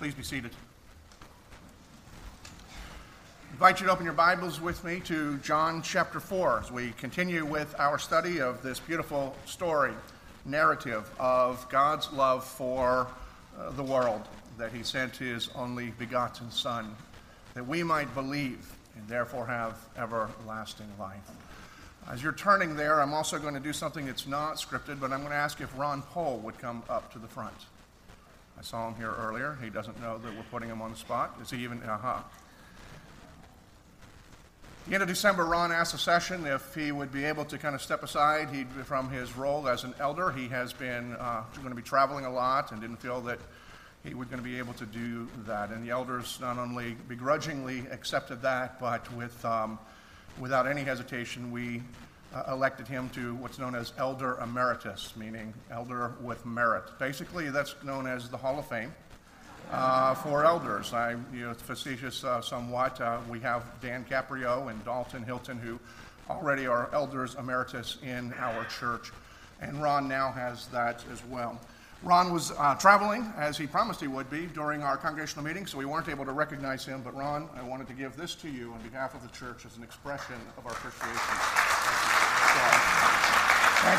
Please be seated. I invite you to open your Bibles with me to John chapter 4 as we continue with our study of this beautiful story, narrative of God's love for uh, the world, that He sent His only begotten Son, that we might believe and therefore have everlasting life. As you're turning there, I'm also going to do something that's not scripted, but I'm going to ask if Ron Pohl would come up to the front. I saw him here earlier. He doesn't know that we're putting him on the spot. Is he even? Uh huh. the end of December, Ron asked the session if he would be able to kind of step aside he, from his role as an elder. He has been uh, going to be traveling a lot and didn't feel that he was going to be able to do that. And the elders not only begrudgingly accepted that, but with, um, without any hesitation, we uh, elected him to what's known as Elder Emeritus, meaning elder with merit. Basically, that's known as the Hall of Fame. Uh, for elders. I, you know, facetious uh, somewhat. Uh, we have Dan Caprio and Dalton Hilton, who already are elders emeritus in our church, and Ron now has that as well. Ron was uh, traveling, as he promised he would be, during our congregational meeting, so we weren't able to recognize him. But Ron, I wanted to give this to you on behalf of the church as an expression of our appreciation.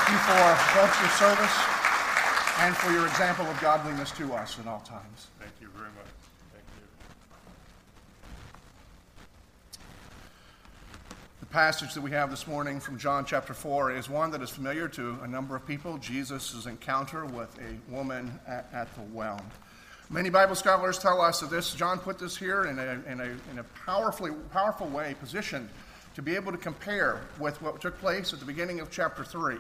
Thank you for both your service and for your example of godliness to us in all times. Thank you very much. Thank you. The passage that we have this morning from John chapter 4 is one that is familiar to a number of people Jesus' encounter with a woman at, at the well. Many Bible scholars tell us that this, John put this here in a, in a, in a powerfully, powerful way, positioned to be able to compare with what took place at the beginning of chapter 3.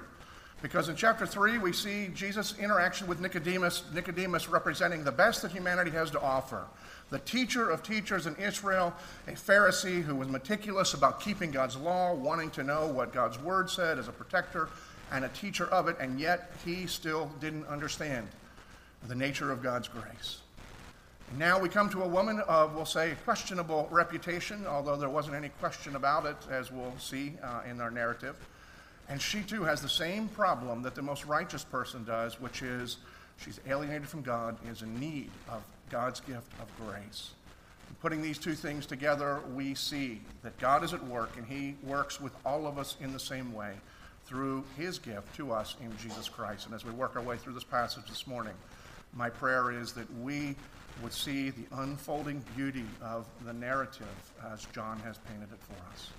Because in chapter 3, we see Jesus' interaction with Nicodemus, Nicodemus representing the best that humanity has to offer. The teacher of teachers in Israel, a Pharisee who was meticulous about keeping God's law, wanting to know what God's word said as a protector and a teacher of it, and yet he still didn't understand the nature of God's grace. Now we come to a woman of, we'll say, questionable reputation, although there wasn't any question about it, as we'll see uh, in our narrative. And she too has the same problem that the most righteous person does, which is she's alienated from God, is in need of God's gift of grace. And putting these two things together, we see that God is at work, and He works with all of us in the same way through His gift to us in Jesus Christ. And as we work our way through this passage this morning, my prayer is that we would see the unfolding beauty of the narrative as John has painted it for us.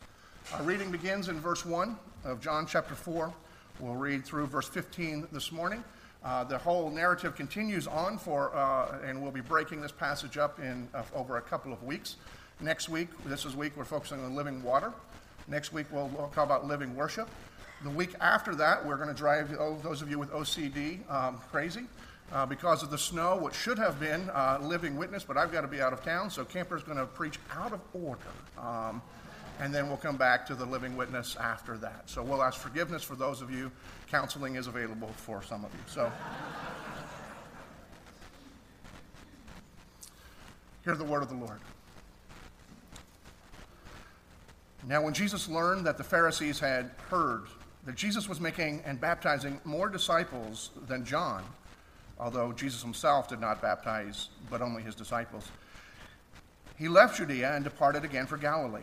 Our reading begins in verse 1 of John chapter 4. We'll read through verse 15 this morning. Uh, the whole narrative continues on for, uh, and we'll be breaking this passage up in uh, over a couple of weeks. Next week, this is week we're focusing on living water. Next week we'll talk about living worship. The week after that, we're going to drive oh, those of you with OCD um, crazy uh, because of the snow, which should have been uh, living witness, but I've got to be out of town, so Camper's going to preach out of order. Um, and then we'll come back to the living witness after that. So we'll ask forgiveness for those of you. Counseling is available for some of you. So hear the word of the Lord. Now, when Jesus learned that the Pharisees had heard that Jesus was making and baptizing more disciples than John, although Jesus himself did not baptize, but only his disciples. He left Judea and departed again for Galilee.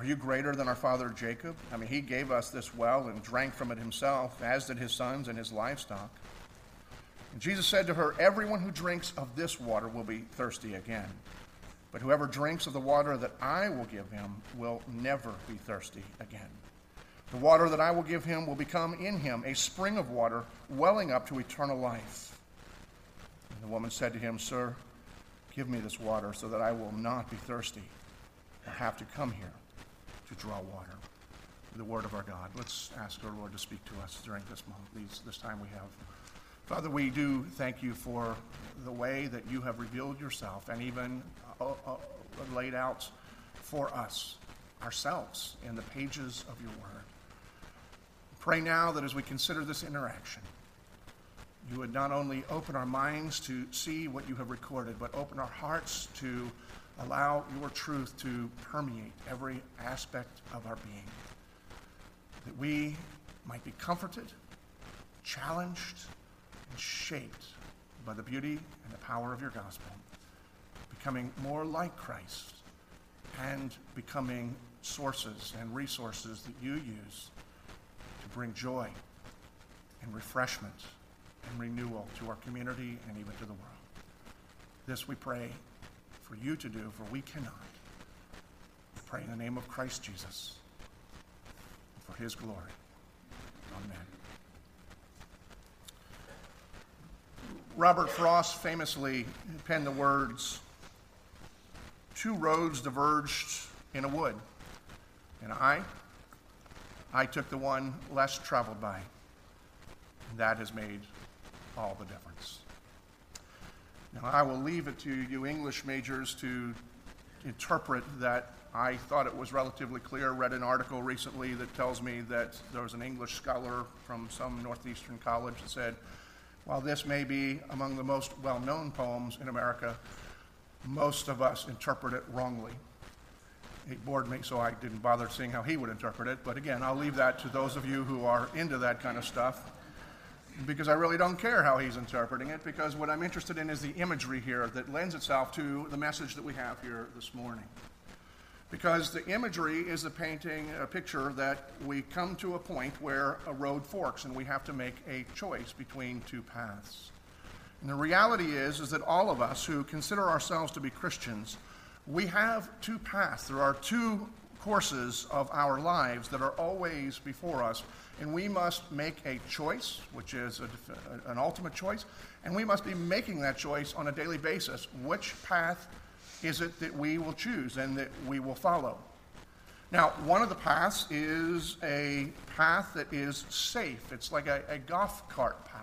Are you greater than our father Jacob? I mean, he gave us this well and drank from it himself, as did his sons and his livestock. And Jesus said to her, Everyone who drinks of this water will be thirsty again. But whoever drinks of the water that I will give him will never be thirsty again. The water that I will give him will become in him a spring of water welling up to eternal life. And the woman said to him, Sir, give me this water so that I will not be thirsty or have to come here to draw water. The word of our God. Let's ask our Lord to speak to us during this moment, these, this time we have. Father, we do thank you for the way that you have revealed yourself and even uh, uh, laid out for us, ourselves, in the pages of your word. Pray now that as we consider this interaction, you would not only open our minds to see what you have recorded, but open our hearts to allow your truth to permeate every aspect of our being. That we might be comforted, challenged, and shaped by the beauty and the power of your gospel, becoming more like Christ and becoming sources and resources that you use to bring joy and refreshment and renewal to our community and even to the world. This we pray for you to do, for we cannot. We pray in the name of Christ Jesus for his glory. Amen. Robert Frost famously penned the words Two roads diverged in a wood, and I, I took the one less traveled by. And that has made all the difference. Now, I will leave it to you English majors to interpret that. I thought it was relatively clear. Read an article recently that tells me that there was an English scholar from some Northeastern college that said, while this may be among the most well known poems in America, most of us interpret it wrongly. It bored me, so I didn't bother seeing how he would interpret it. But again, I'll leave that to those of you who are into that kind of stuff because I really don't care how he's interpreting it, because what I'm interested in is the imagery here that lends itself to the message that we have here this morning. Because the imagery is the painting, a picture that we come to a point where a road forks and we have to make a choice between two paths. And the reality is, is that all of us who consider ourselves to be Christians, we have two paths. There are two courses of our lives that are always before us and we must make a choice, which is a, an ultimate choice, and we must be making that choice on a daily basis. Which path is it that we will choose and that we will follow? Now, one of the paths is a path that is safe. It's like a, a golf cart path.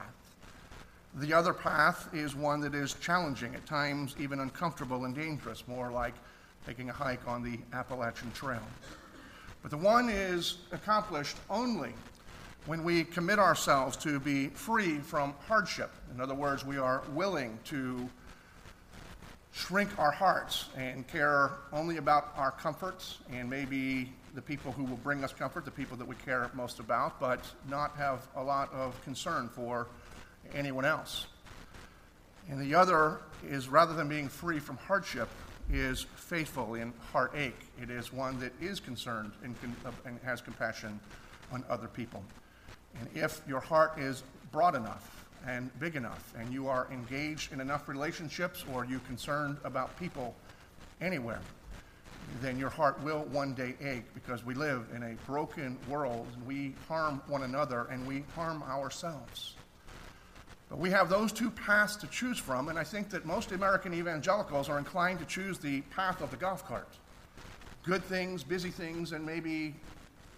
The other path is one that is challenging, at times even uncomfortable and dangerous, more like taking a hike on the Appalachian Trail. But the one is accomplished only when we commit ourselves to be free from hardship. In other words, we are willing to shrink our hearts and care only about our comforts and maybe the people who will bring us comfort, the people that we care most about, but not have a lot of concern for anyone else. And the other is rather than being free from hardship, is faithful in heartache. It is one that is concerned and, uh, and has compassion on other people. And if your heart is broad enough and big enough, and you are engaged in enough relationships or you're concerned about people anywhere, then your heart will one day ache because we live in a broken world and we harm one another and we harm ourselves. But we have those two paths to choose from, and I think that most American evangelicals are inclined to choose the path of the golf cart. Good things, busy things, and maybe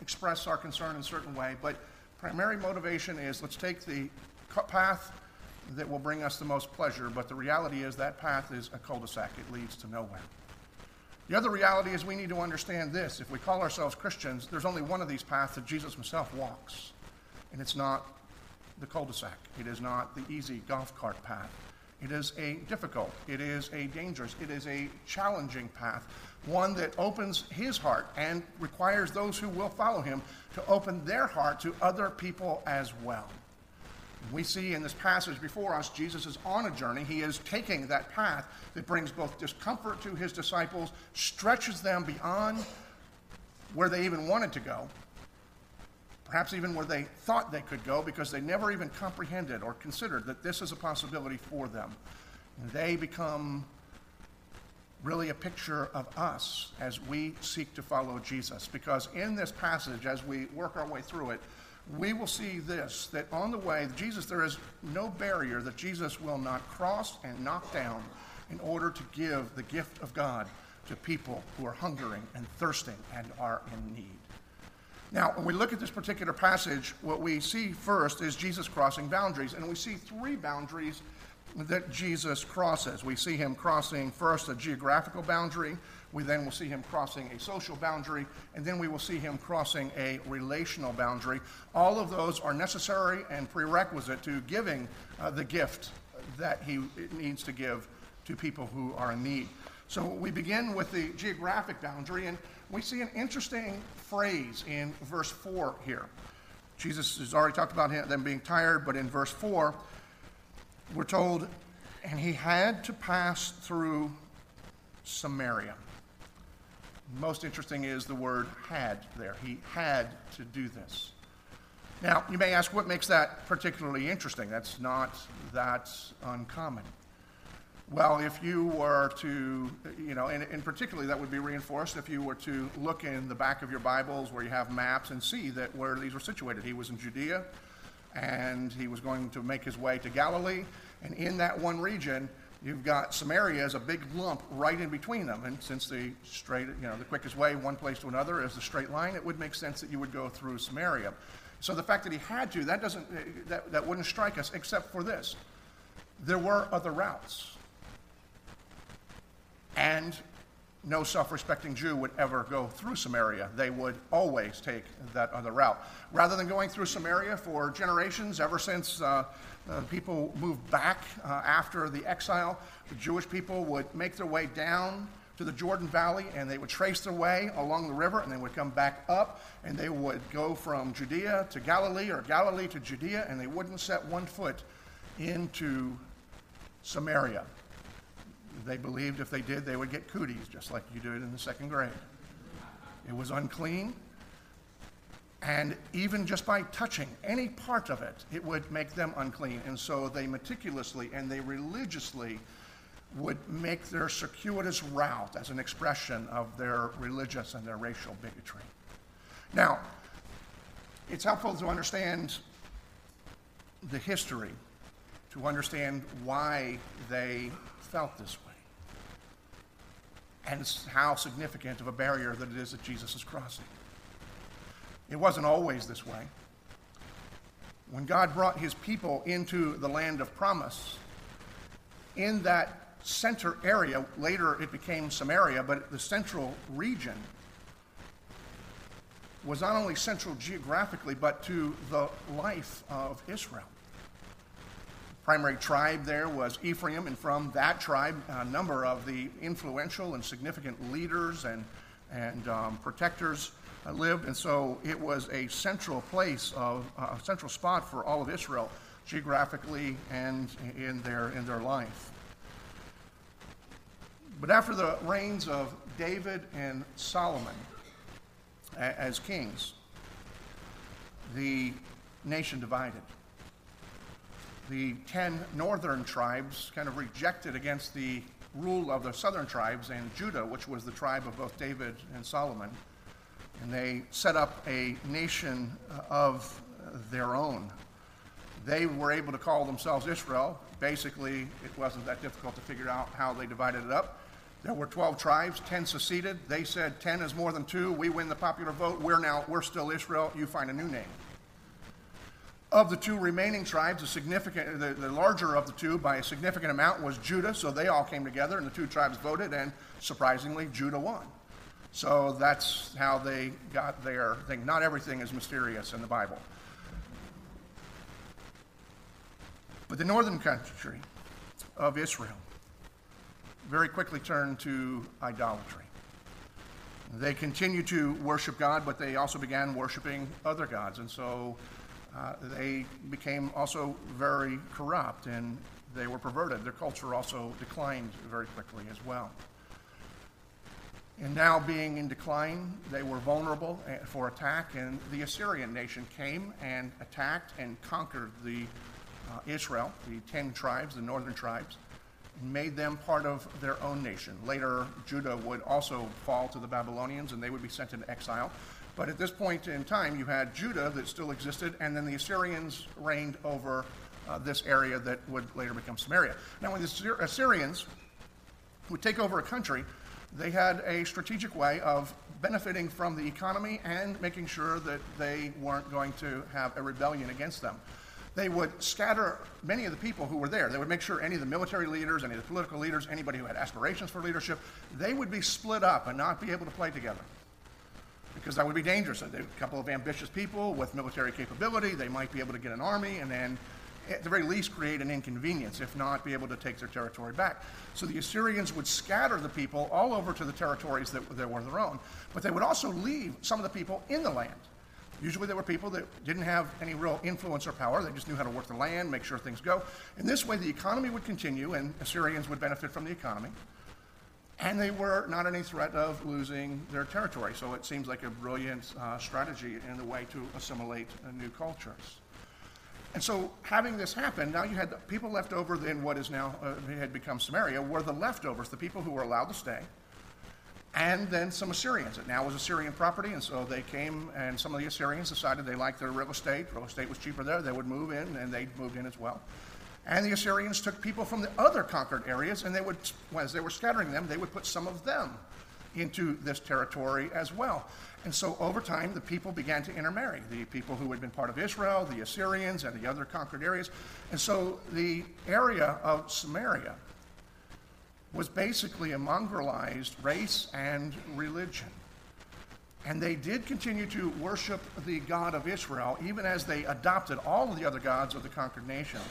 express our concern in a certain way, but primary motivation is let's take the path that will bring us the most pleasure, but the reality is that path is a cul-de-sac. It leads to nowhere. The other reality is we need to understand this. If we call ourselves Christians, there's only one of these paths that Jesus himself walks, and it's not the cul-de-sac. It is not the easy golf cart path. It is a difficult, it is a dangerous, it is a challenging path, one that opens his heart and requires those who will follow him to open their heart to other people as well. We see in this passage before us, Jesus is on a journey. He is taking that path that brings both discomfort to his disciples, stretches them beyond where they even wanted to go, perhaps even where they thought they could go because they never even comprehended or considered that this is a possibility for them. They become really a picture of us as we seek to follow Jesus. Because in this passage, as we work our way through it, we will see this that on the way, Jesus, there is no barrier that Jesus will not cross and knock down in order to give the gift of God to people who are hungering and thirsting and are in need. Now, when we look at this particular passage, what we see first is Jesus crossing boundaries, and we see three boundaries that Jesus crosses. We see him crossing first a geographical boundary, we then will see him crossing a social boundary, and then we will see him crossing a relational boundary. All of those are necessary and prerequisite to giving uh, the gift that he needs to give to people who are in need. So we begin with the geographic boundary, and we see an interesting phrase in verse 4 here. Jesus has already talked about them being tired, but in verse 4, we're told, and he had to pass through Samaria. Most interesting is the word had there. He had to do this. Now, you may ask, what makes that particularly interesting? That's not that uncommon. Well, if you were to, you know, and, and, particularly that would be reinforced if you were to look in the back of your Bibles where you have maps and see that where these were situated. He was in Judea, and he was going to make his way to Galilee, and in that one region, you've got Samaria as a big lump right in between them. And since the straight, you know, the quickest way one place to another is the straight line, it would make sense that you would go through Samaria. So the fact that he had to, that doesn't, that, that wouldn't strike us, except for this. There were other routes. And no self respecting Jew would ever go through Samaria. They would always take that other route. Rather than going through Samaria for generations, ever since uh, uh, people moved back uh, after the exile, the Jewish people would make their way down to the Jordan Valley and they would trace their way along the river and they would come back up and they would go from Judea to Galilee or Galilee to Judea and they wouldn't set one foot into Samaria. They believed if they did, they would get cooties, just like you did in the second grade. It was unclean. And even just by touching any part of it, it would make them unclean. And so they meticulously and they religiously would make their circuitous route as an expression of their religious and their racial bigotry. Now, it's helpful to understand the history, to understand why they felt this way and how significant of a barrier that it is that Jesus is crossing. It wasn't always this way. When God brought his people into the land of promise, in that center area, later it became Samaria, but the central region was not only central geographically, but to the life of Israel primary tribe there was Ephraim, and from that tribe, a number of the influential and significant leaders and, and um, protectors uh, lived. And so it was a central place, of, uh, a central spot for all of Israel, geographically and in their, in their life. But after the reigns of David and Solomon as kings, the nation divided the 10 northern tribes kind of rejected against the rule of the southern tribes and Judah, which was the tribe of both David and Solomon. And they set up a nation uh, of their own. They were able to call themselves Israel. Basically, it wasn't that difficult to figure out how they divided it up. There were 12 tribes, 10 seceded. They said 10 is more than 2. We win the popular vote. We're now we're still Israel. You find a new name. Of the two remaining tribes, the significant, the, the, larger of the two by a significant amount was Judah, so they all came together and the two tribes voted, and surprisingly, Judah won. So that's how they got their thing. Not everything is mysterious in the Bible. But the northern country of Israel very quickly turned to idolatry. They continued to worship God, but they also began worshiping other gods. And so uh, they became also very corrupt and they were perverted. Their culture also declined very quickly as well. And now being in decline, they were vulnerable eh, for attack, and the Assyrian nation came and attacked and conquered the uh, Israel, the ten tribes, the northern tribes, and made them part of their own nation. Later, Judah would also fall to the Babylonians, and they would be sent into exile. But at this point in time, you had Judah that still existed, and then the Assyrians reigned over uh, this area that would later become Samaria. Now, when the Assyrians would take over a country, they had a strategic way of benefiting from the economy and making sure that they weren't going to have a rebellion against them. They would scatter many of the people who were there. They would make sure any of the military leaders, any of the political leaders, anybody who had aspirations for leadership, they would be split up and not be able to play together. Because that would be dangerous. A couple of ambitious people with military capability, they might be able to get an army and then at the very least create an inconvenience, if not be able to take their territory back. So the Assyrians would scatter the people all over to the territories that, that were their own, but they would also leave some of the people in the land. Usually they were people that didn't have any real influence or power. They just knew how to work the land, make sure things go. And this way the economy would continue and Assyrians would benefit from the economy. And they were not any threat of losing their territory. So it seems like a brilliant uh, strategy in the way to assimilate uh, new cultures. And so, having this happen, now you had people left over in what is now uh, had become Samaria were the leftovers, the people who were allowed to stay, and then some Assyrians. It now was Assyrian property, and so they came, and some of the Assyrians decided they liked their real estate. Real estate was cheaper there; they would move in, and they moved in as well. And the Assyrians took people from the other conquered areas, and they would, as they were scattering them, they would put some of them into this territory as well. And so over time, the people began to intermarry the people who had been part of Israel, the Assyrians, and the other conquered areas. And so the area of Samaria was basically a mongrelized race and religion. And they did continue to worship the God of Israel, even as they adopted all of the other gods of the conquered nations.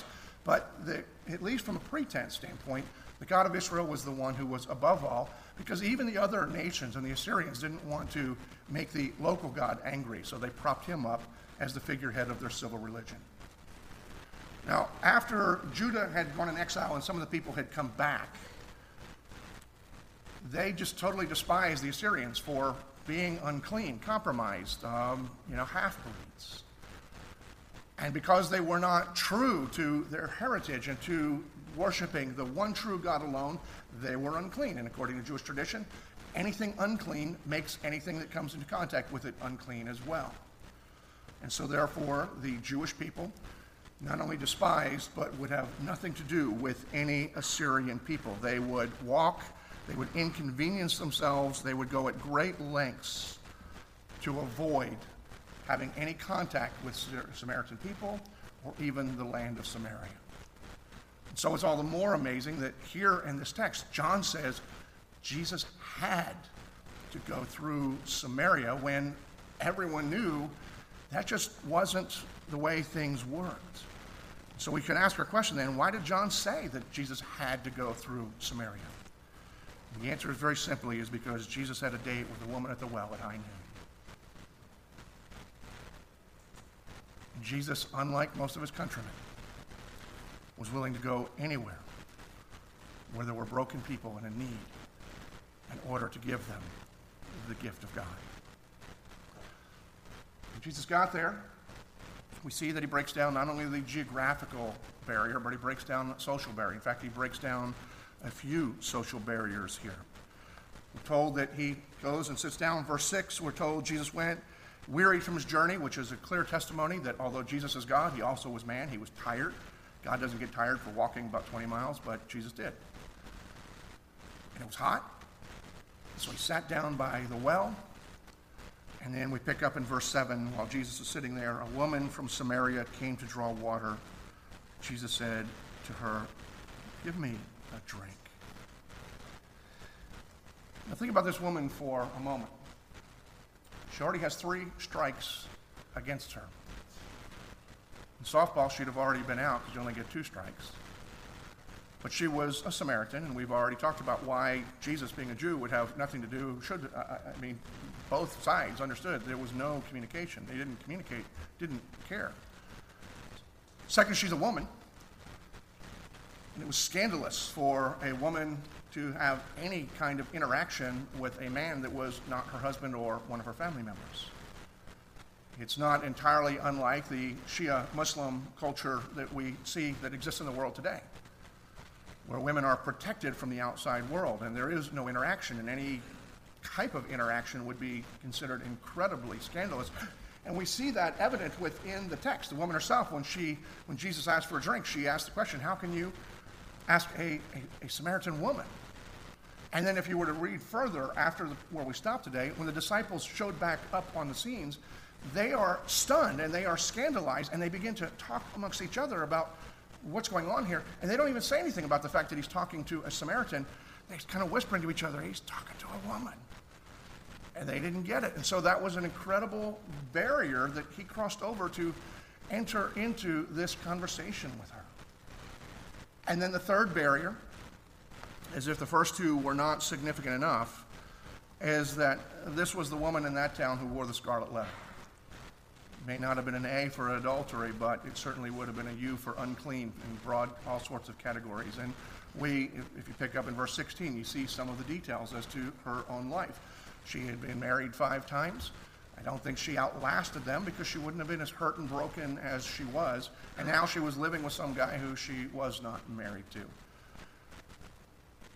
But the, at least from a pretense standpoint, the God of Israel was the one who was above all, because even the other nations and the Assyrians didn't want to make the local God angry, so they propped him up as the figurehead of their civil religion. Now, after Judah had gone in exile and some of the people had come back, they just totally despised the Assyrians for being unclean, compromised, um, you know, half breeds. And because they were not true to their heritage and to worshiping the one true God alone, they were unclean. And according to Jewish tradition, anything unclean makes anything that comes into contact with it unclean as well. And so, therefore, the Jewish people not only despised, but would have nothing to do with any Assyrian people. They would walk, they would inconvenience themselves, they would go at great lengths to avoid having any contact with Samaritan people or even the land of Samaria. So it's all the more amazing that here in this text, John says Jesus had to go through Samaria when everyone knew that just wasn't the way things worked. So we can ask our question then why did John say that Jesus had to go through Samaria? The answer is very simply is because Jesus had a date with the woman at the well at high noon. Jesus, unlike most of his countrymen, was willing to go anywhere where there were broken people and in need in order to give them the gift of God. When Jesus got there, we see that he breaks down not only the geographical barrier, but he breaks down the social barrier. In fact, he breaks down a few social barriers here. We're told that he goes and sits down. Verse 6, we're told Jesus went wearied from his journey, which is a clear testimony that although Jesus is God, he also was man. He was tired. God doesn't get tired for walking about 20 miles, but Jesus did. And it was hot. So he sat down by the well. And then we pick up in verse 7 while Jesus is sitting there, a woman from Samaria came to draw water. Jesus said to her, Give me a drink. Now think about this woman for a moment. She already has three strikes against her. In softball, she'd have already been out because you only get two strikes. But she was a Samaritan, and we've already talked about why Jesus, being a Jew, would have nothing to do. Should I, I mean, both sides understood there was no communication. They didn't communicate, didn't care. Second, she's a woman. And it was scandalous for a woman to have any kind of interaction with a man that was not her husband or one of her family members. It's not entirely unlike the Shia Muslim culture that we see that exists in the world today, where women are protected from the outside world and there is no interaction, and any type of interaction would be considered incredibly scandalous. And we see that evident within the text. The woman herself, when she, when Jesus asked for a drink, she asked the question, "How can you ask a, a, a Samaritan woman?" And then, if you were to read further after the, where we stopped today, when the disciples showed back up on the scenes, they are stunned and they are scandalized and they begin to talk amongst each other about what's going on here. And they don't even say anything about the fact that he's talking to a Samaritan. They're kind of whispering to each other, he's talking to a woman. And they didn't get it. And so that was an incredible barrier that he crossed over to enter into this conversation with her. And then the third barrier, as if the first two were not significant enough, is that this was the woman in that town who wore the scarlet letter may not have been an A for adultery, but it certainly would have been a U for unclean and broad all sorts of categories. And we, if you pick up in verse 16, you see some of the details as to her own life. She had been married five times. I don't think she outlasted them because she wouldn't have been as hurt and broken as she was. And now she was living with some guy who she was not married to.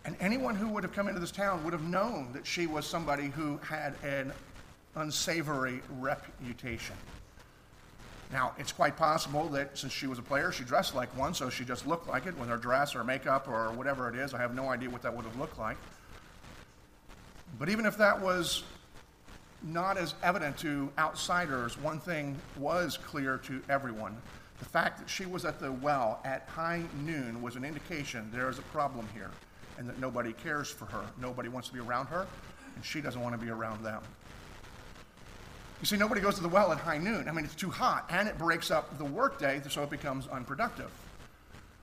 And anyone who would have come into this town would have known that she was somebody who had an unsavory reputation. Now, it's quite possible that since she was a player, she dressed like one, so she just looked like it with her dress or makeup or whatever it is. I have no idea what that would have looked like. But even if that was not as evident to outsiders, one thing was clear to everyone. The fact that she was at the well at high noon was an indication there is a problem here and that nobody cares for her. Nobody wants to be around her, and she doesn't want to be around them. You see, nobody goes to the well at high noon. I mean, it's too hot, and it breaks up the workday, so it becomes unproductive.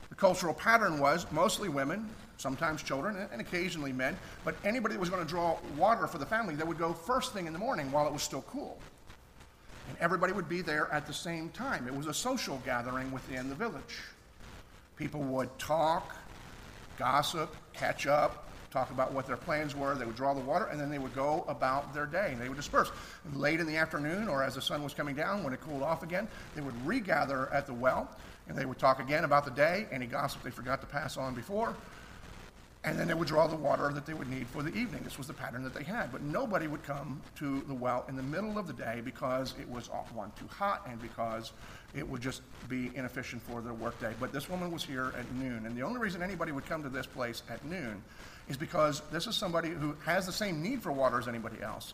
The cultural pattern was mostly women, sometimes children, and occasionally men, but anybody that was going to draw water for the family, they would go first thing in the morning while it was still cool. And everybody would be there at the same time. It was a social gathering within the village. People would talk, gossip, catch up, talk about what their plans were. They would draw the water, and then they would go about their day, and they would disperse. Late in the afternoon, or as the sun was coming down, when it cooled off again, they would regather at the well, and they would talk again about the day, any gossip they forgot to pass on before, and then they would draw the water that they would need for the evening. This was the pattern that they had. But nobody would come to the well in the middle of the day because it was, one, too hot, and because it would just be inefficient for their workday. But this woman was here at noon, and the only reason anybody would come to this place at noon is because this is somebody who has the same need for water as anybody else,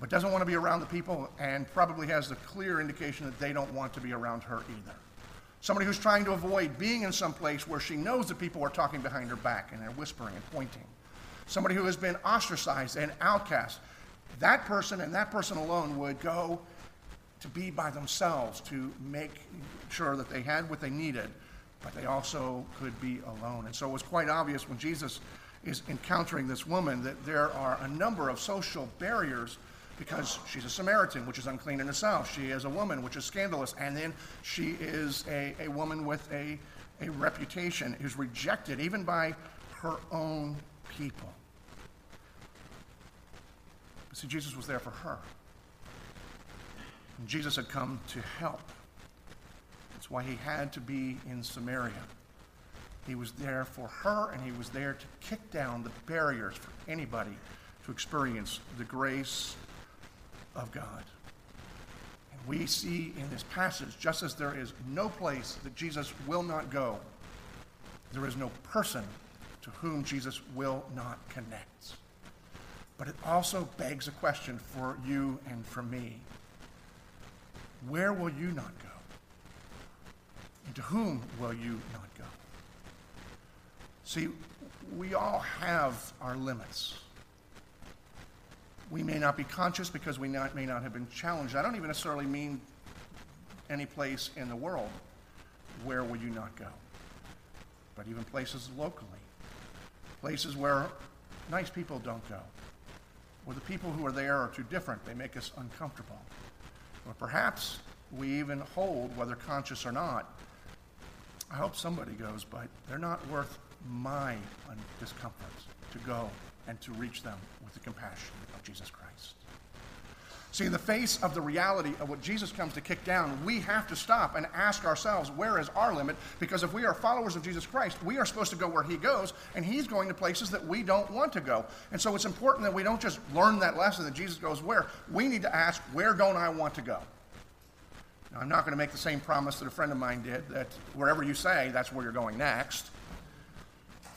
but doesn't want to be around the people and probably has the clear indication that they don't want to be around her either. Somebody who's trying to avoid being in some place where she knows that people are talking behind her back and they're whispering and pointing. Somebody who has been ostracized and outcast. That person and that person alone would go to be by themselves to make sure that they had what they needed, but they also could be alone. And so it was quite obvious when Jesus is encountering this woman that there are a number of social barriers because she's a Samaritan, which is unclean in itself. She is a woman, which is scandalous. And then she is a, a woman with a, a reputation, who's rejected even by her own people. But see, Jesus was there for her. And Jesus had come to help. That's why he had to be in Samaria. He was there for her, and he was there to kick down the barriers for anybody to experience the grace of God. And we see in this passage, just as there is no place that Jesus will not go, there is no person to whom Jesus will not connect. But it also begs a question for you and for me. Where will you not go? And to whom will you not go? See, we all have our limits. We may not be conscious because we not, may not have been challenged. I don't even necessarily mean any place in the world. Where would you not go? But even places locally, places where nice people don't go, where the people who are there are too different, they make us uncomfortable. Or perhaps we even hold, whether conscious or not, I hope somebody goes, but they're not worth my discomfort to go and to reach them with the compassion of Jesus Christ. See, in the face of the reality of what Jesus comes to kick down, we have to stop and ask ourselves, where is our limit? Because if we are followers of Jesus Christ, we are supposed to go where he goes, and he's going to places that we don't want to go. And so it's important that we don't just learn that lesson that Jesus goes where. We need to ask, where don't I want to go? Now, I'm not going to make the same promise that a friend of mine did, that wherever you say, that's where you're going next.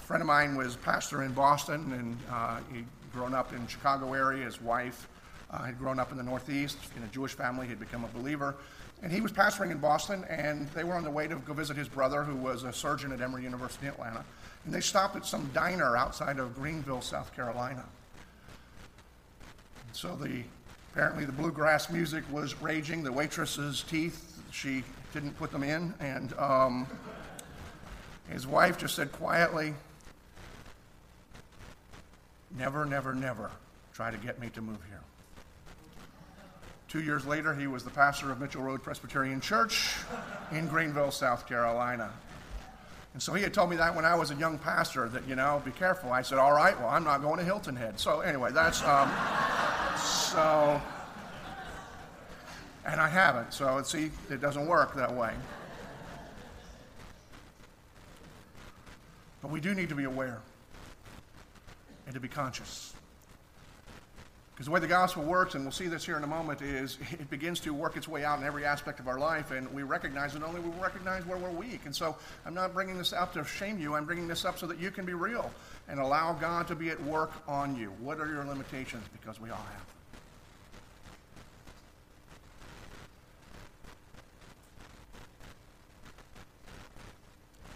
Friend of mine was pastor in Boston, and uh, he'd grown up in Chicago area. His wife uh, had grown up in the Northeast in a Jewish family. He'd become a believer. And he was pastoring in Boston, and they were on the way to go visit his brother, who was a surgeon at Emory University in Atlanta. And they stopped at some diner outside of Greenville, South Carolina. And so the apparently the bluegrass music was raging. The waitress's teeth, she didn't put them in, and um, his wife just said quietly, "Never, never, never try to get me to move here." Two years later, he was the pastor of Mitchell Road Presbyterian Church in Greenville, South Carolina. And so he had told me that when I was a young pastor that, you know, be careful. I said, all right, well, I'm not going to Hilton Head. So anyway, that's, um, so, and I haven't. So see, it doesn't work that way. But we do need to be aware and to be conscious. Because the way the gospel works, and we'll see this here in a moment, is it begins to work its way out in every aspect of our life, and we recognize it only we recognize where we're weak. And so I'm not bringing this up to shame you, I'm bringing this up so that you can be real and allow God to be at work on you. What are your limitations? Because we all have them.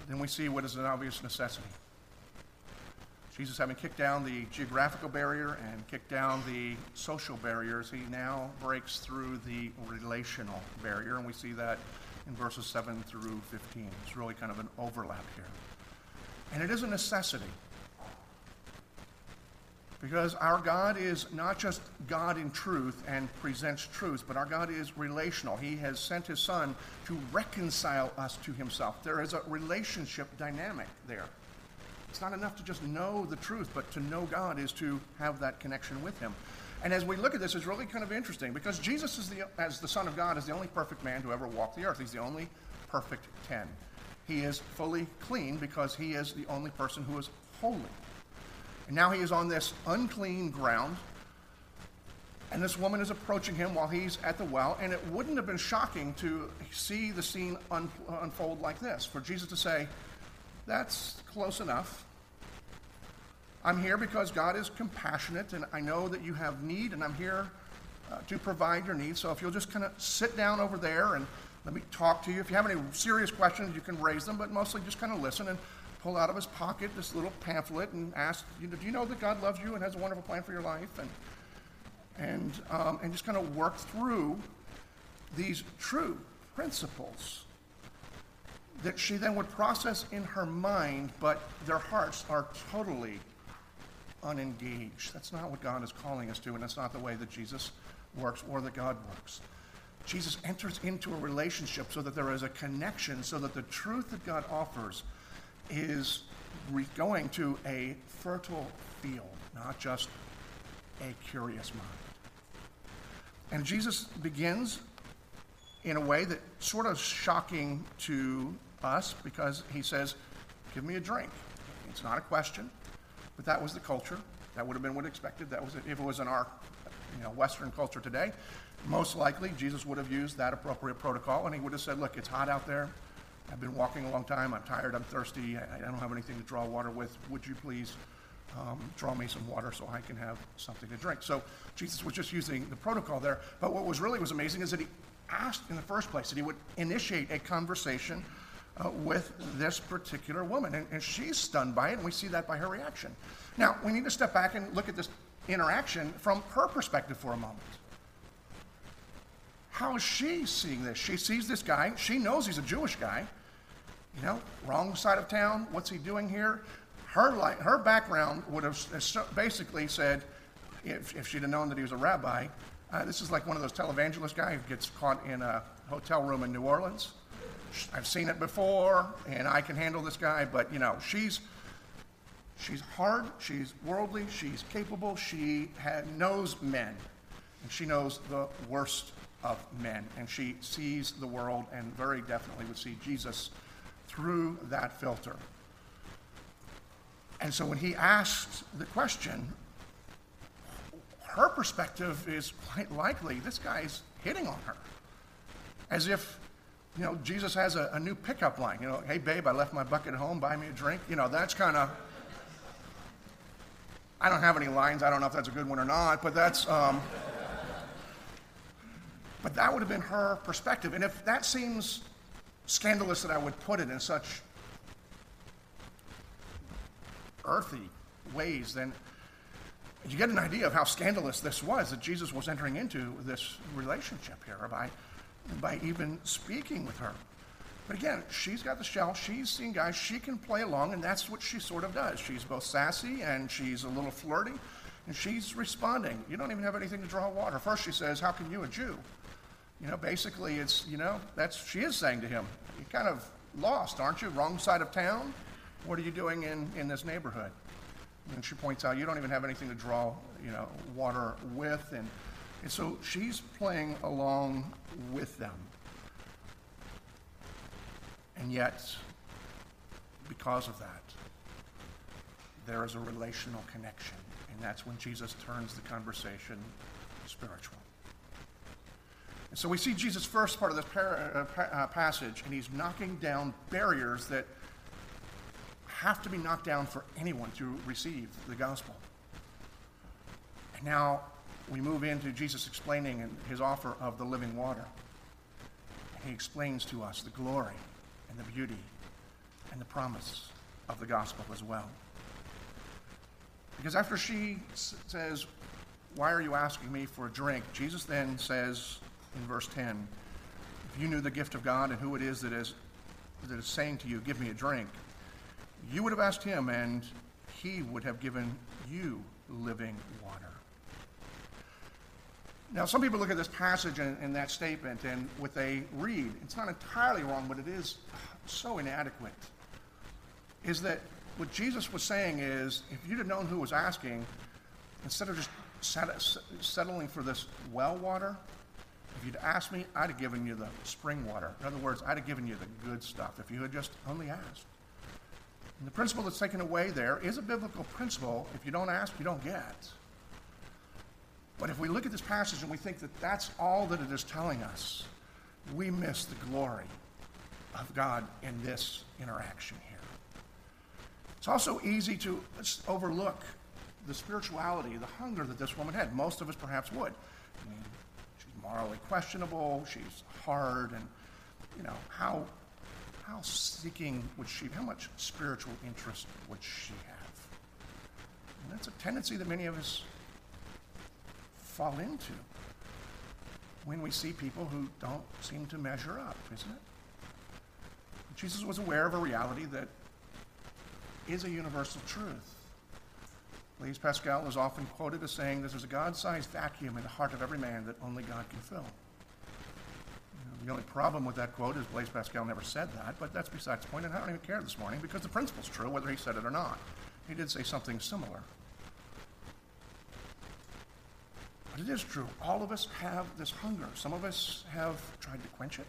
Then we see what is an obvious necessity. Jesus, having kicked down the geographical barrier and kicked down the social barriers, he now breaks through the relational barrier, and we see that in verses 7 through 15. It's really kind of an overlap here. And it is a necessity. Because our God is not just God in truth and presents truth, but our God is relational. He has sent his Son to reconcile us to himself. There is a relationship dynamic there. It's not enough to just know the truth, but to know God is to have that connection with Him. And as we look at this, it's really kind of interesting because Jesus, is the, as the Son of God, is the only perfect man to ever walk the earth. He's the only perfect 10. He is fully clean because he is the only person who is holy. And now he is on this unclean ground, and this woman is approaching him while he's at the well, and it wouldn't have been shocking to see the scene un- unfold like this for Jesus to say, that's close enough. I'm here because God is compassionate, and I know that you have need, and I'm here uh, to provide your needs. So if you'll just kind of sit down over there and let me talk to you. If you have any serious questions, you can raise them, but mostly just kind of listen and pull out of his pocket this little pamphlet and ask, you know, do you know that God loves you and has a wonderful plan for your life? And, and, um, and just kind of work through these true principles that she then would process in her mind, but their hearts are totally unengaged. That's not what God is calling us to, and that's not the way that Jesus works or that God works. Jesus enters into a relationship so that there is a connection, so that the truth that God offers is going to a fertile field, not just a curious mind. And Jesus begins in a way that sort of shocking to us because he says, Give me a drink. It's not a question, but that was the culture. That would have been what expected. That was if it was in our you know, Western culture today. Most likely, Jesus would have used that appropriate protocol, and he would have said, "Look, it's hot out there. I've been walking a long time. I'm tired. I'm thirsty. I, don't have anything to draw water with. Would you please um, draw me some water so I can have something to drink?" So Jesus was just using the protocol there. But what was really was amazing is that he asked in the first place that he would initiate a conversation uh, with this particular woman. And, and she's stunned by it, and we see that by her reaction. Now, we need to step back and look at this interaction from her perspective for a moment. How is she seeing this? She sees this guy. She knows he's a Jewish guy. You know, wrong side of town. What's he doing here? Her, li- her background would have basically said, if, if she'd have known that he was a rabbi, uh, this is like one of those televangelist guys who gets caught in a hotel room in New Orleans I've seen it before, and I can handle this guy, but, you know, she's, she's hard, she's worldly, she's capable, she had, knows men, and she knows the worst of men, and she sees the world and very definitely would see Jesus through that filter. And so when he asked the question, her perspective is quite likely this guy's hitting on her. As if, you know, Jesus has a, a new pickup line. You know, hey, babe, I left my bucket at home, buy me a drink. You know, that's kind of. I don't have any lines. I don't know if that's a good one or not, but that's. Um, but that would have been her perspective. And if that seems scandalous that I would put it in such earthy ways, then you get an idea of how scandalous this was that Jesus was entering into this relationship here by, by even speaking with her. But again, she's got the shell. She's seen guys. She can play along, and that's what she sort of does. She's both sassy and she's a little flirty, and she's responding. You don't even have anything to draw water. First, she says, How can you, a Jew? You know, basically, it's, you know, that's, she is saying to him, You're kind of lost, aren't you? Wrong side of town? What are you doing in, in this neighborhood? And she points out, You don't even have anything to draw, you know, water with. And, and so she's playing along with them. And yet, because of that, there is a relational connection. And that's when Jesus turns the conversation spiritual. And so we see Jesus' first part of this par- uh, uh, passage, and he's knocking down barriers that have to be knocked down for anyone to receive the gospel. And now we move into Jesus explaining his offer of the living water. He explains to us the glory and the beauty and the promise of the gospel as well. Because after she says, Why are you asking me for a drink? Jesus then says, in verse 10 if you knew the gift of God and who it is that is, that is saying to you, Give me a drink, you would have asked him, and he would have given you living water. Now, some people look at this passage and, and that statement, and what they read, it's not entirely wrong, but it is so inadequate, is that what Jesus was saying is if you'd have known who was asking, instead of just settling for this well water, if you'd asked me, I'd have given you the spring water. In other words, I'd have given you the good stuff if you had just only asked. And the principle that's taken away there is a biblical principle. If you don't ask, you don't get. But if we look at this passage and we think that that's all that it is telling us, we miss the glory of God in this interaction here. It's also easy to overlook the spirituality, the hunger that this woman had. Most of us perhaps would. I mean, she's morally questionable, she's hard, and, you know, how, how seeking would she, how much spiritual interest would she have? And that's a tendency that many of us fall into when we see people who don't seem to measure up, isn't it? Jesus was aware of a reality that is a universal truth. Blaise Pascal is often quoted as saying, There's a God sized vacuum in the heart of every man that only God can fill. The only problem with that quote is Blaise Pascal never said that, but that's besides the point, and I don't even care this morning because the principle's true, whether he said it or not. He did say something similar. But it is true. All of us have this hunger. Some of us have tried to quench it,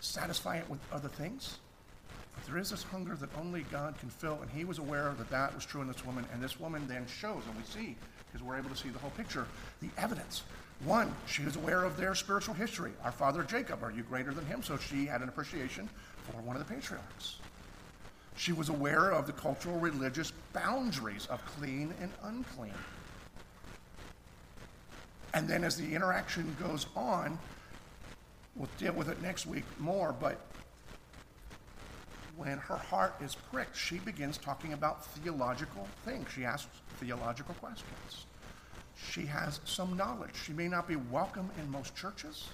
satisfy it with other things. But there is this hunger that only God can fill, and he was aware that that was true in this woman, and this woman then shows, and we see, because we're able to see the whole picture, the evidence. One, she was aware of their spiritual history. Our father Jacob, are you greater than him? So she had an appreciation for one of the patriarchs. She was aware of the cultural religious boundaries of clean and unclean. And then as the interaction goes on, we'll deal with it next week more, but when her heart is pricked, she begins talking about theological things. She asks theological questions. She has some knowledge. She may not be welcome in most churches,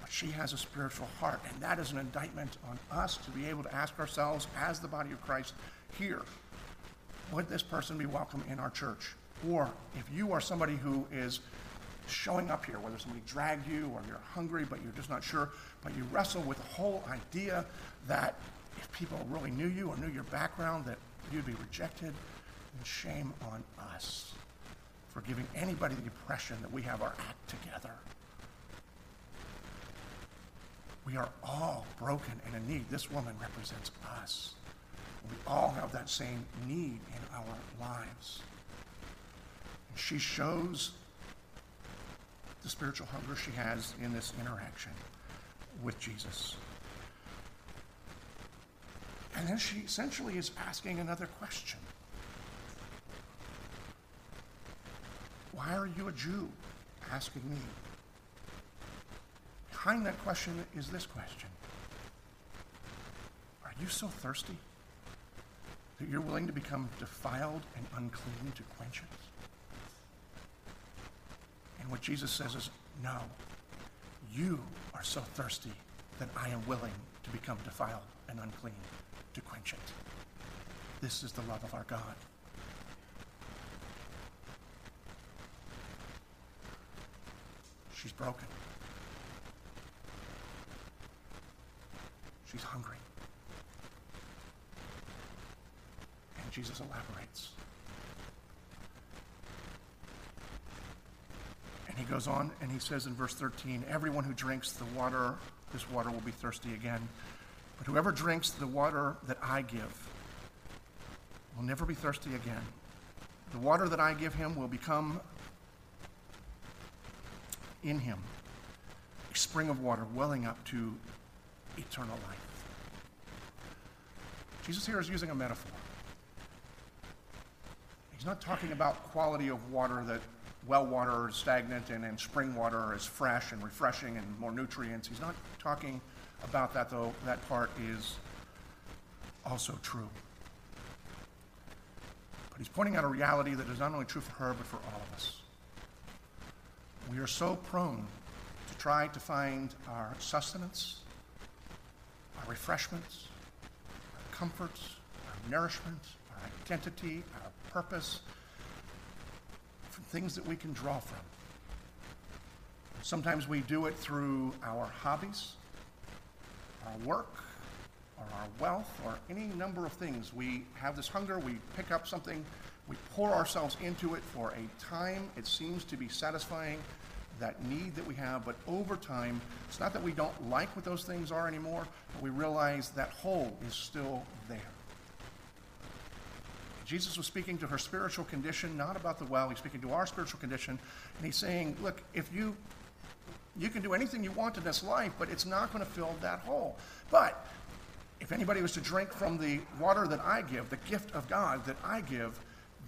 but she has a spiritual heart. And that is an indictment on us to be able to ask ourselves, as the body of Christ here, would this person be welcome in our church? Or if you are somebody who is showing up here, whether somebody dragged you or you're hungry but you're just not sure, but you wrestle with the whole idea that if people really knew you or knew your background, that you'd be rejected, and shame on us for giving anybody the impression that we have our act together. We are all broken and in need. This woman represents us. We all have that same need in our lives. She shows the spiritual hunger she has in this interaction with Jesus. And then she essentially is asking another question Why are you a Jew? Asking me. Behind that question is this question Are you so thirsty that you're willing to become defiled and unclean to quench it? And what Jesus says is, No, you are so thirsty that I am willing to become defiled and unclean to quench it. This is the love of our God. She's broken. She's hungry. And Jesus elaborates. And he goes on and he says in verse 13 Everyone who drinks the water, this water will be thirsty again. But whoever drinks the water that I give will never be thirsty again. The water that I give him will become in him a spring of water welling up to eternal life. Jesus here is using a metaphor. He's not talking about quality of water that well water is stagnant and, spring water is fresh and refreshing and more nutrients. He's not talking about that, though. That part is also true. But he's pointing out a reality that is not only true for her, but for all of us. We are so prone to try to find our sustenance, our refreshments, our comforts, our nourishment, our identity, our purpose things that we can draw from. Sometimes we do it through our hobbies, our work, or our wealth, or any number of things. We have this hunger, we pick up something, we pour ourselves into it for a time. It seems to be satisfying that need that we have, but over time, it's not that we don't like what those things are anymore, but we realize that hole is still there. Jesus was speaking to her spiritual condition, not about the well. He's speaking to our spiritual condition, and he's saying, look, if you you can do anything you want in this life, but it's not going to fill that hole. But if anybody was to drink from the water that I give, the gift of God that I give,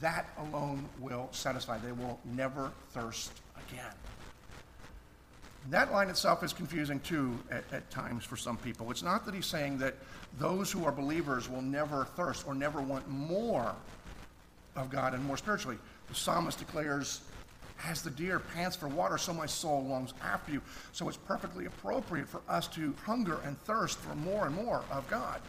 that alone will satisfy. They will never thirst again. That line itself is confusing too at, at, times for some people. It's not that he's saying that those who are believers will never thirst or never want more of God and more spiritually. The psalmist declares, As the deer pants for water, so my soul longs after you. So it's perfectly appropriate for us to hunger and thirst for more and more of God.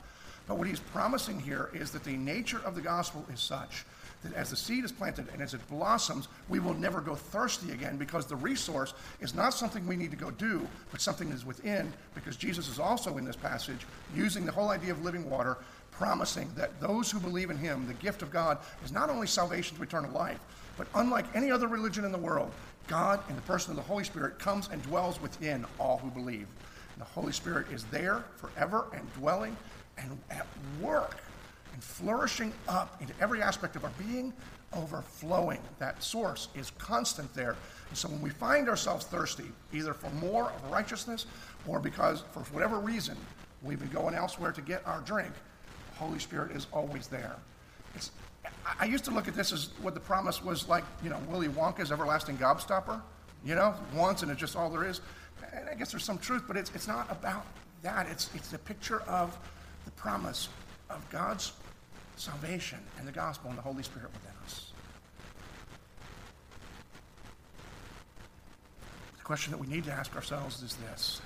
But what he's promising here is that the nature of the gospel is such that as the seed is planted and as it blossoms, we will never go thirsty again because the resource is not something we need to go do, but something that is within, because Jesus is also in this passage using the whole idea of living water, promising that those who believe in him, the gift of God, is not only salvation to eternal life, but unlike any other religion in the world, God, in the person of the Holy Spirit, comes and dwells within all who believe. And the Holy Spirit is there forever and dwelling and at work and flourishing up into every aspect of our being, overflowing. That source is constant there. And so when we find ourselves thirsty, either for more of righteousness or because, for whatever reason, we've been going elsewhere to get our drink, the Holy Spirit is always there. It's, I used to look at this as what the promise was like, you know, Willy Wonka's everlasting gobstopper, you know, once and it's just all there is. And I guess there's some truth, but it's, it's not about that. It's, it's the picture of the promise of God's salvation and the gospel and the Holy Spirit within us. The question that we need to ask ourselves is this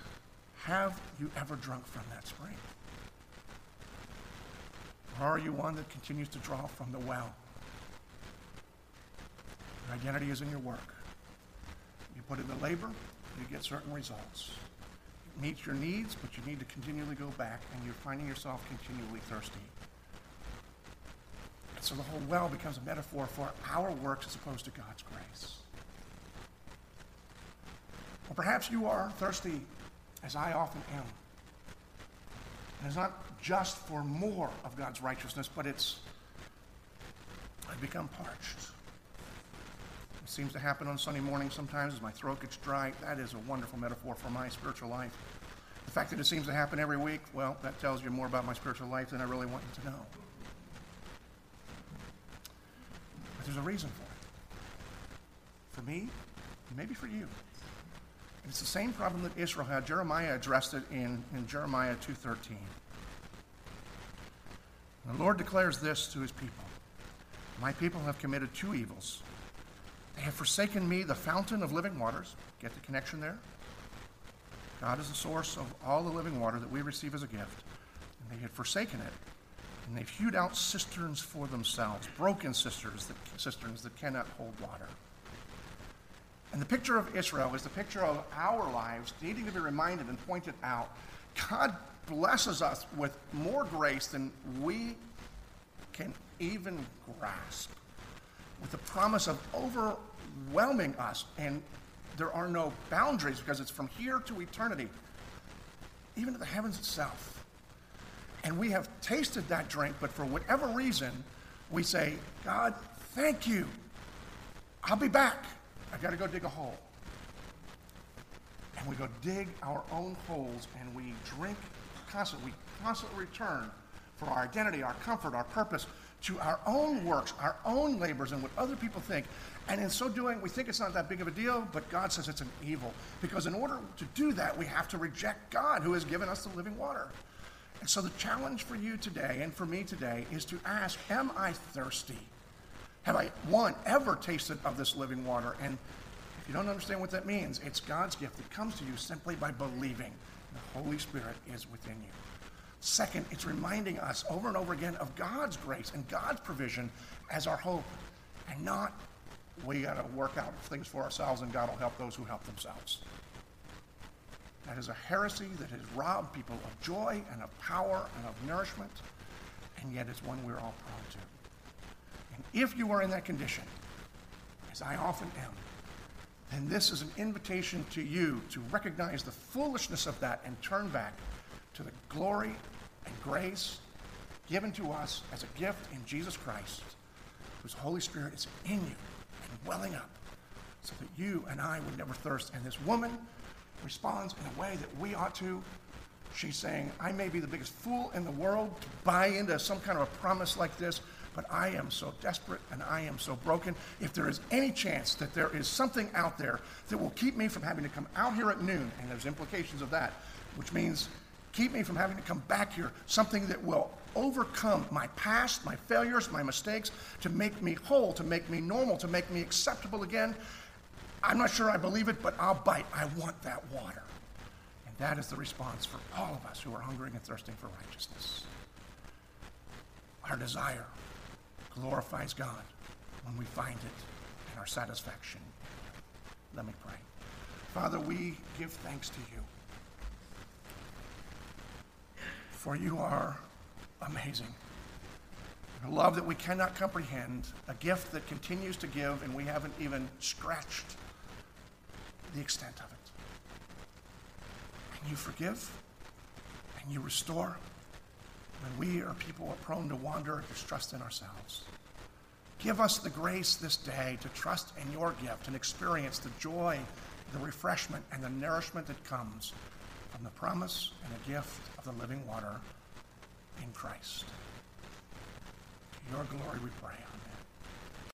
Have you ever drunk from that spring? Or are you one that continues to draw from the well? Your identity is in your work, You put in the labor, you get certain results. It meets your needs, but you need to continually go back, and you're finding yourself continually thirsty. And so the whole well becomes a metaphor for our works as opposed to God's grace. Or perhaps you are thirsty, as I often am. And it's not just for more of God's righteousness, but it's I've become parched. It seems to happen on Sunday morning sometimes as my throat gets dry. That is a wonderful metaphor for my spiritual life. The fact that it seems to happen every week, well, that tells you more about my spiritual life than I really want you to know. But there's a reason for it. For me, maybe for you. And it's the same problem that Israel had. Jeremiah addressed it in, in Jeremiah 2.13. The Lord declares this to his people. My people have committed two evils. They have forsaken me, the fountain of living waters. Get the connection there? God is the source of all the living water that we receive as a gift. And they had forsaken it. And they've hewed out cisterns for themselves, broken cisterns that, cisterns that cannot hold water. And the picture of Israel is the picture of our lives needing to be reminded and pointed out. God blesses us with more grace than we can even grasp, with the promise of overwhelming us. And there are no boundaries because it's from here to eternity, even to the heavens itself. And we have tasted that drink, but for whatever reason, we say, God, thank you. I'll be back. I've got to go dig a hole. And we go dig our own holes and we drink constantly. We constantly return for our identity, our comfort, our purpose to our own works, our own labors, and what other people think. And in so doing, we think it's not that big of a deal, but God says it's an evil. Because in order to do that, we have to reject God who has given us the living water. So the challenge for you today and for me today is to ask Am I thirsty? Have I, one, ever tasted of this living water? And if you don't understand what that means, it's God's gift that comes to you simply by believing the Holy Spirit is within you. Second, it's reminding us over and over again of God's grace and God's provision as our hope, and not we got to work out things for ourselves and God will help those who help themselves. That is a heresy that has robbed people of joy and of power and of nourishment, and yet it's one we're all prone to. And if you are in that condition, as I often am, then this is an invitation to you to recognize the foolishness of that and turn back to the glory and grace given to us as a gift in Jesus Christ, whose Holy Spirit is in you and welling up so that you and I would never thirst. And this woman responds in a way that we ought to. She's saying, I may be the biggest fool in the world to buy into some kind of a promise like this, but I am so desperate and I am so broken. If there is any chance that there is something out there that will keep me from having to come out here at noon, and there's implications of that, which means keep me from having to come back here, something that will overcome my past, my failures, my mistakes, to make me whole, to make me normal, to make me acceptable again. I'm not sure I believe it, but I'll bite. I want that water. And that is the response for all of us who are hungering and thirsting for righteousness. Our desire glorifies God when we find it and our satisfaction. Let me pray. Father, we give thanks to you for you are amazing. A love that we cannot comprehend, a gift that continues to give, and we haven't even scratched the extent of it. And you forgive, and you restore when we are people are prone to wander and distrust in ourselves. Give us the grace this day to trust in your gift and experience the joy, the refreshment, and the nourishment that comes from the promise and the gift of the living water in Christ. To your glory we pray.